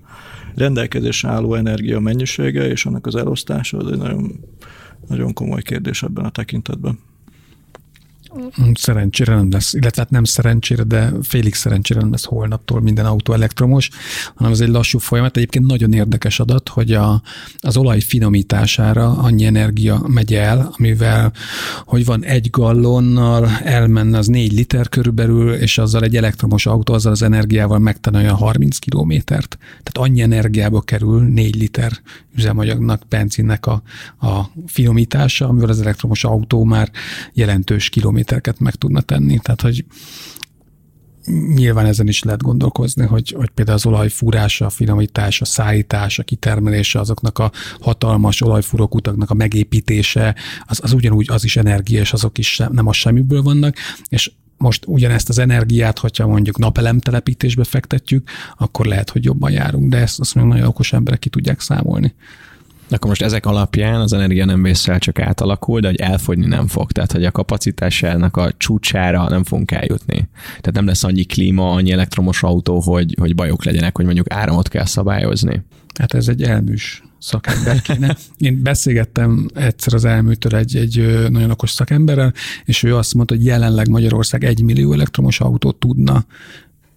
rendelkezésre álló energia mennyisége és annak az elosztása az egy nagyon, nagyon komoly kérdés ebben a tekintetben.
Szerencsére nem lesz, illetve hát nem szerencsére, de félig szerencsére nem lesz holnaptól minden autó elektromos, hanem ez egy lassú folyamat. Egyébként nagyon érdekes adat, hogy a, az olaj finomítására annyi energia megy el, amivel, hogy van egy gallonnal, elmenne az négy liter körülbelül, és azzal egy elektromos autó, azzal az energiával megtenne olyan 30 kilométert. Tehát annyi energiába kerül négy liter üzemanyagnak, benzinnek a, a finomítása, amivel az elektromos autó már jelentős kilométereket meg tudna tenni. Tehát, hogy nyilván ezen is lehet gondolkozni, hogy, hogy például az olajfúrása, a finomítása, a szállítása, a kitermelése, azoknak a hatalmas olajfúrókutaknak a megépítése, az, az ugyanúgy az is energia, és azok is nem a semmiből vannak, és most ugyanezt az energiát, hogyha mondjuk napelemtelepítésbe fektetjük, akkor lehet, hogy jobban járunk, de ezt azt mondjuk nagyon okos emberek ki tudják számolni.
Akkor most ezek alapján az energia nem vészsel csak átalakul, de hogy elfogyni nem fog. Tehát, hogy a kapacitásának a csúcsára nem fogunk eljutni. Tehát nem lesz annyi klíma, annyi elektromos autó, hogy, hogy bajok legyenek, hogy mondjuk áramot kell szabályozni.
Hát ez egy elműs szakember kéne. Én beszélgettem egyszer az elműtől egy, egy nagyon okos szakemberrel, és ő azt mondta, hogy jelenleg Magyarország egy millió elektromos autót tudna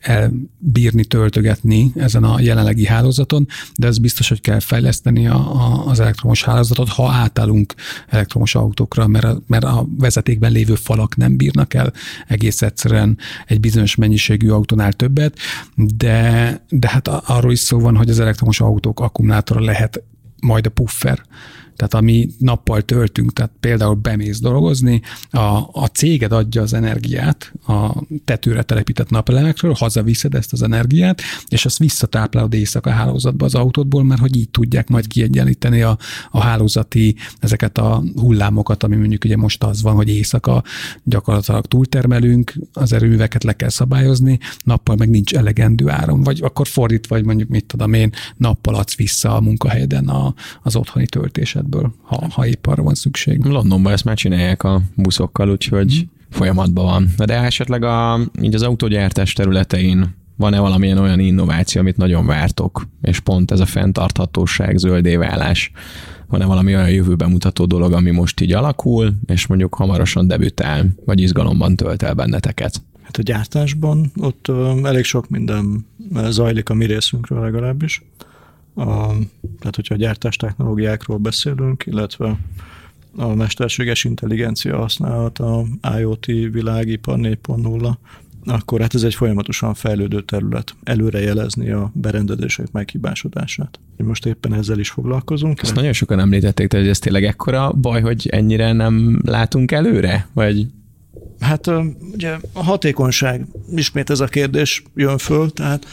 elbírni, töltögetni ezen a jelenlegi hálózaton, de ez biztos, hogy kell fejleszteni a, a, az elektromos hálózatot, ha átállunk elektromos autókra, mert a, mert a vezetékben lévő falak nem bírnak el egész egyszerűen egy bizonyos mennyiségű autónál többet, de, de hát arról is szó van, hogy az elektromos autók akkumulátora lehet majd a puffer. Tehát ami nappal töltünk, tehát például bemész dolgozni, a, a céged adja az energiát a tetőre telepített napelemekről, hazaviszed ezt az energiát, és azt visszatáplálod éjszaka hálózatba az autódból, mert hogy így tudják majd kiegyenlíteni a, a hálózati ezeket a hullámokat, ami mondjuk ugye most az van, hogy éjszaka gyakorlatilag túltermelünk, az erőműveket le kell szabályozni, nappal meg nincs elegendő áram, vagy akkor fordítva, vagy mondjuk mit tudom én, nappal adsz vissza a munkahelyeden a, az otthoni töltésed esetből, ha, ha épp arra van szükség.
Londonban ezt már csinálják a buszokkal, úgyhogy mm. folyamatban van. De esetleg a, így az autógyártás területein van-e valamilyen olyan innováció, amit nagyon vártok, és pont ez a fenntarthatóság, zöldévállás, van-e valami olyan jövőben mutató dolog, ami most így alakul, és mondjuk hamarosan debütál, vagy izgalomban tölt el benneteket?
Hát a gyártásban ott elég sok minden zajlik a mi részünkről legalábbis. A, tehát, hogyha a gyártás technológiákról beszélünk, illetve a mesterséges intelligencia használat, a IoT világipar 4.0, akkor hát ez egy folyamatosan fejlődő terület. Előre jelezni a berendezések meghibásodását. Most éppen ezzel is foglalkozunk.
Ezt nagyon sokan említették, hogy ez tényleg ekkora baj, hogy ennyire nem látunk előre? Vagy
Hát ugye a hatékonyság, ismét ez a kérdés jön föl, tehát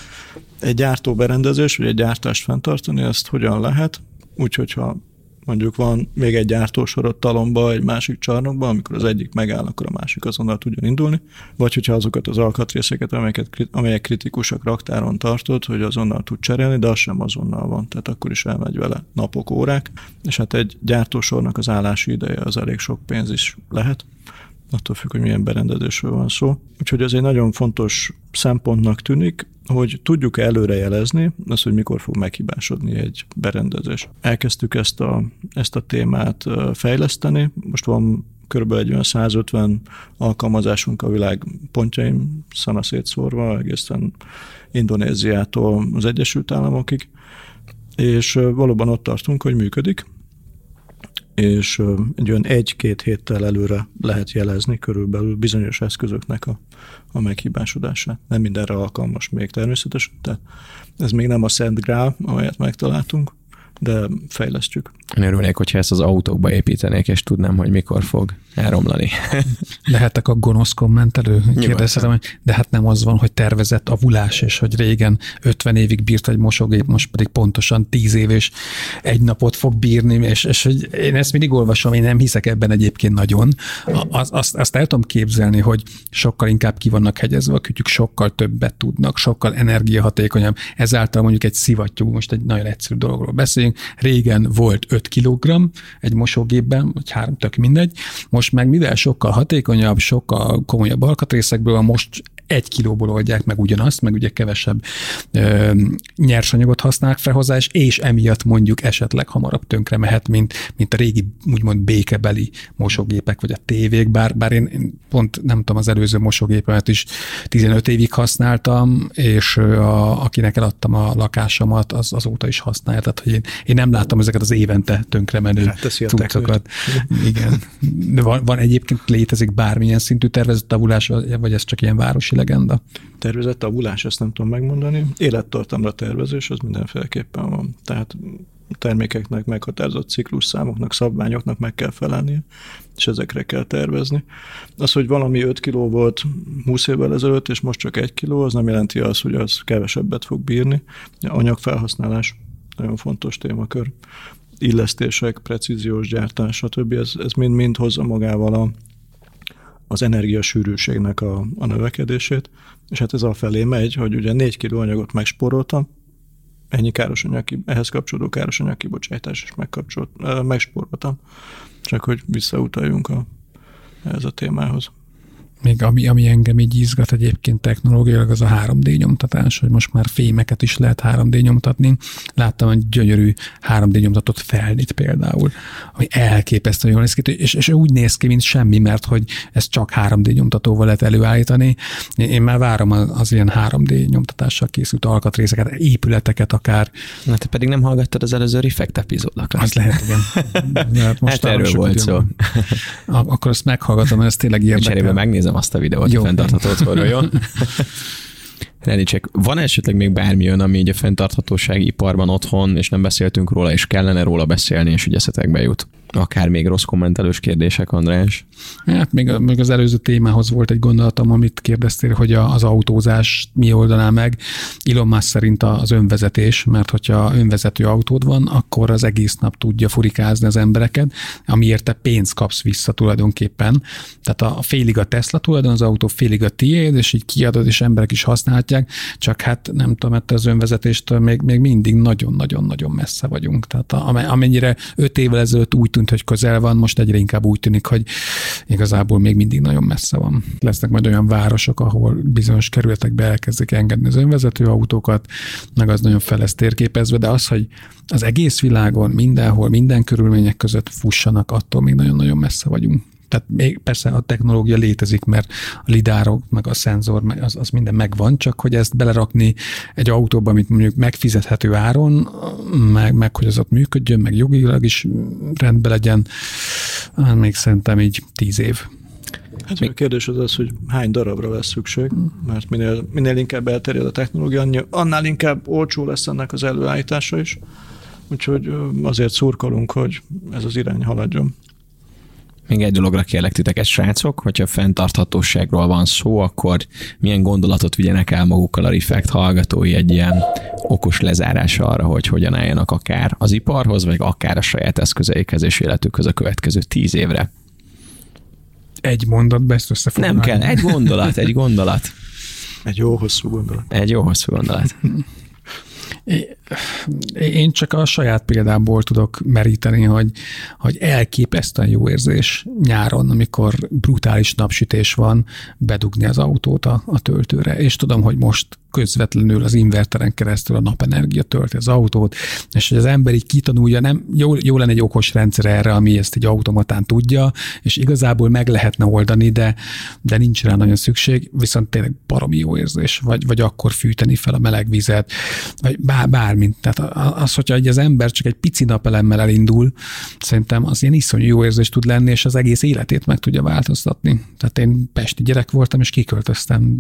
egy gyártóberendezés, vagy egy gyártást fenntartani, ezt hogyan lehet, úgyhogy ha mondjuk van még egy gyártósorot talomba, egy másik csarnokba, amikor az egyik megáll, akkor a másik azonnal tudjon indulni, vagy hogyha azokat az alkatrészeket, amelyeket, amelyek kritikusak raktáron tartott, hogy azonnal tud cserélni, de az sem azonnal van, tehát akkor is elmegy vele napok, órák, és hát egy gyártósornak az állási ideje az elég sok pénz is lehet attól függ, hogy milyen berendezésről van szó. Úgyhogy ez egy nagyon fontos szempontnak tűnik, hogy tudjuk előrejelezni az, hogy mikor fog meghibásodni egy berendezés. Elkezdtük ezt a, ezt a témát fejleszteni, most van körülbelül egy olyan 150 alkalmazásunk a világ pontjaim, szana szétszórva, egészen Indonéziától az Egyesült Államokig, és valóban ott tartunk, hogy működik, és egy olyan egy-két héttel előre lehet jelezni körülbelül bizonyos eszközöknek a, a meghibásodását. Nem mindenre alkalmas még természetesen, tehát ez még nem a Szent Grál, amelyet megtaláltunk, de fejlesztjük.
Én örülnék, hogyha ezt az autókba építenék, és tudnám, hogy mikor fog elromlani.
Lehetek a gonosz kommentelő? Kérdezhetem, hogy de hát nem az van, hogy tervezett avulás, és hogy régen 50 évig bírt egy mosógép, most pedig pontosan 10 év, és egy napot fog bírni, és, és hogy én ezt mindig olvasom, én nem hiszek ebben egyébként nagyon. Azt, azt, azt el tudom képzelni, hogy sokkal inkább ki vannak hegyezve a kütyük, sokkal többet tudnak, sokkal energiahatékonyabb. Ezáltal mondjuk egy szivattyú, most egy nagyon egyszerű dologról beszélünk, régen volt 5 kg egy mosógépben, vagy három, tök mindegy. Most meg mivel sokkal hatékonyabb, sokkal komolyabb alkatrészekből, most egy kilóból oldják meg ugyanazt, meg ugye kevesebb ö, nyersanyagot használnak fel hozzá, és, és emiatt mondjuk esetleg hamarabb tönkre mehet, mint, mint a régi úgymond békebeli mosógépek, vagy a tévék, bár, bár én, én pont nem tudom, az előző mosógépemet is 15 évig használtam, és a, akinek eladtam a lakásomat, az azóta is használja, tehát hogy én, én nem láttam ezeket az évente tönkre menő hát. Igen. De van, van egyébként létezik bármilyen szintű tervezett tavulás, vagy ez csak ilyen városi legenda?
Tervezett tavulás, ezt nem tudom megmondani. Élettartamra tervezés, az mindenféleképpen van. Tehát termékeknek meghatározott ciklusszámoknak, szabványoknak meg kell felelni, és ezekre kell tervezni. Az, hogy valami 5 kiló volt 20 évvel ezelőtt, és most csak 1 kiló, az nem jelenti azt, hogy az kevesebbet fog bírni. Anyagfelhasználás nagyon fontos témakör. Illesztések, precíziós gyártás, stb. Ez, ez mind-mind hozza magával a, az energiasűrűségnek a, a növekedését, és hát ez a felé megy, hogy ugye 4 kiló anyagot megspóroltam, ennyi káros anyag, ehhez kapcsolódó káros anyag kibocsátás is megspóroltam, csak hogy visszautaljunk a, ehhez a témához
még ami, ami engem így izgat egyébként technológiailag, az a 3D nyomtatás, hogy most már fémeket is lehet 3D nyomtatni. Láttam egy gyönyörű 3D nyomtatott felnit például, ami elképesztően jól néz ki, és, és úgy néz ki, mint semmi, mert hogy ezt csak 3D nyomtatóval lehet előállítani. Én már várom az, az ilyen 3D nyomtatással készült alkatrészeket, épületeket akár.
Na te pedig nem hallgattad az előző Refekt epizódokat.
Az lehet, igen.
Most hát erről volt szó.
Akkor ezt meghallgatom, ez tényleg érdekel.
megnézem megnézem azt a videót jó. a fenntartható otthonról, jó? Renicek, van esetleg még bármi olyan, ami így a fenntarthatósági iparban otthon, és nem beszéltünk róla, és kellene róla beszélni, és ügyeszetekbe jut? Akár még rossz kommentelős kérdések, András?
Hát még, még az előző témához volt egy gondolatom, amit kérdeztél, hogy az autózás mi oldaná meg. Elon Musk szerint az önvezetés, mert hogyha önvezető autód van, akkor az egész nap tudja furikázni az embereket, amiért te pénzt kapsz vissza tulajdonképpen. Tehát a félig a Tesla tulajdon, az autó félig a tiéd, és így kiadod, és emberek is használhatják, csak hát nem tudom, mert az önvezetéstől még, még mindig nagyon-nagyon-nagyon messze vagyunk. Tehát amennyire öt évvel ezelőtt úgy tűnt, hogy közel van, most egyre inkább úgy tűnik, hogy igazából még mindig nagyon messze van. Lesznek majd olyan városok, ahol bizonyos kerületekbe elkezdik engedni az önvezető autókat, meg az nagyon fel lesz térképezve, de az, hogy az egész világon, mindenhol, minden körülmények között fussanak, attól még nagyon-nagyon messze vagyunk. Tehát még persze a technológia létezik, mert a lidárok, meg a szenzor, az, az minden megvan, csak hogy ezt belerakni egy autóba, amit mondjuk megfizethető áron, meg, meg hogy az ott működjön, meg jogilag is rendben legyen, hát még szerintem így tíz év.
Hát a kérdés az az, hogy hány darabra lesz szükség, mert minél, minél inkább elterjed a technológia, annál inkább olcsó lesz ennek az előállítása is. Úgyhogy azért szurkolunk, hogy ez az irány haladjon.
Még egy dologra kérlek titeket, srácok, hogyha fenntarthatóságról van szó, akkor milyen gondolatot vigyenek el magukkal a Reflect hallgatói egy ilyen okos lezárása arra, hogy hogyan álljanak akár az iparhoz, vagy akár a saját eszközeikhez és életükhöz a következő tíz évre.
Egy mondatba ezt összefoglalni.
Nem kell, egy gondolat, egy gondolat.
Egy jó hosszú gondolat.
Egy jó hosszú gondolat.
Én csak a saját példából tudok meríteni, hogy, hogy elképesztően jó érzés nyáron, amikor brutális napsütés van, bedugni az autót a, a töltőre. És tudom, hogy most közvetlenül az inverteren keresztül a napenergia tölti az autót, és hogy az ember így kitanulja, nem, jó, jó lenne egy okos rendszer erre, ami ezt egy automatán tudja, és igazából meg lehetne oldani, de, de nincs rá nagyon szükség, viszont tényleg baromi jó érzés, vagy, vagy akkor fűteni fel a meleg vizet, vagy bár, bármi bármint. Tehát az, hogyha egy az ember csak egy pici napelemmel elindul, szerintem az ilyen iszonyú jó érzés tud lenni, és az egész életét meg tudja változtatni. Tehát én pesti gyerek voltam, és kiköltöztem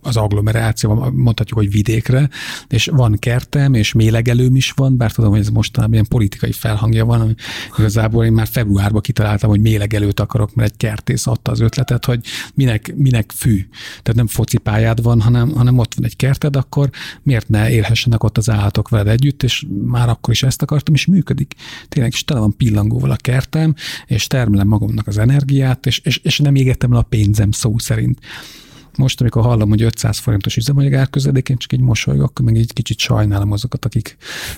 az agglomerációba, mondhatjuk, hogy vidékre, és van kertem, és mélegelőm is van, bár tudom, hogy ez mostanában ilyen politikai felhangja van, igazából én már februárban kitaláltam, hogy mélegelőt akarok, mert egy kertész adta az ötletet, hogy minek, minek fű. Tehát nem focipályád van, hanem, hanem ott van egy kerted, akkor miért ne élhessenek ott az állatok veled együtt, és már akkor is ezt akartam, és működik. Tényleg is tele van pillangóval a kertem, és termelem magamnak az energiát, és, és, és nem égettem el a pénzem szó szerint. Most, amikor hallom, hogy 500 forintos üzemanyag árközledik, én csak egy mosolygok, meg egy kicsit sajnálom azokat, akik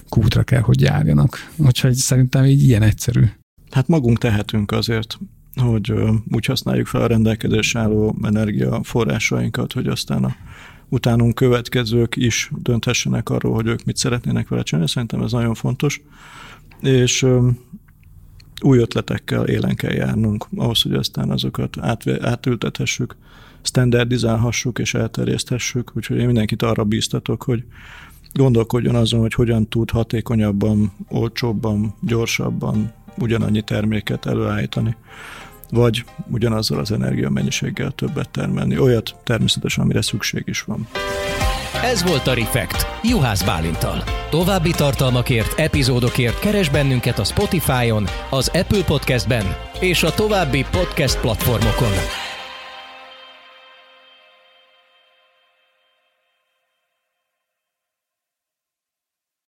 kútra kell, hogy járjanak. Úgyhogy szerintem így ilyen egyszerű.
Hát magunk tehetünk azért, hogy úgy használjuk fel a rendelkezés álló energiaforrásainkat, hogy aztán a utánunk következők is dönthessenek arról, hogy ők mit szeretnének vele csinálni. Szerintem ez nagyon fontos. És új ötletekkel élen kell járnunk, ahhoz, hogy aztán azokat át, átültethessük, standardizálhassuk és elterjeszthessük. Úgyhogy én mindenkit arra bíztatok, hogy gondolkodjon azon, hogy hogyan tud hatékonyabban, olcsóbban, gyorsabban ugyanannyi terméket előállítani vagy ugyanazzal az energiamennyiséggel többet termelni. Olyat természetesen, amire szükség is van.
Ez volt a Refekt, Juhász Bálintal. További tartalmakért, epizódokért keres bennünket a Spotify-on, az Apple Podcast-ben és a további podcast platformokon.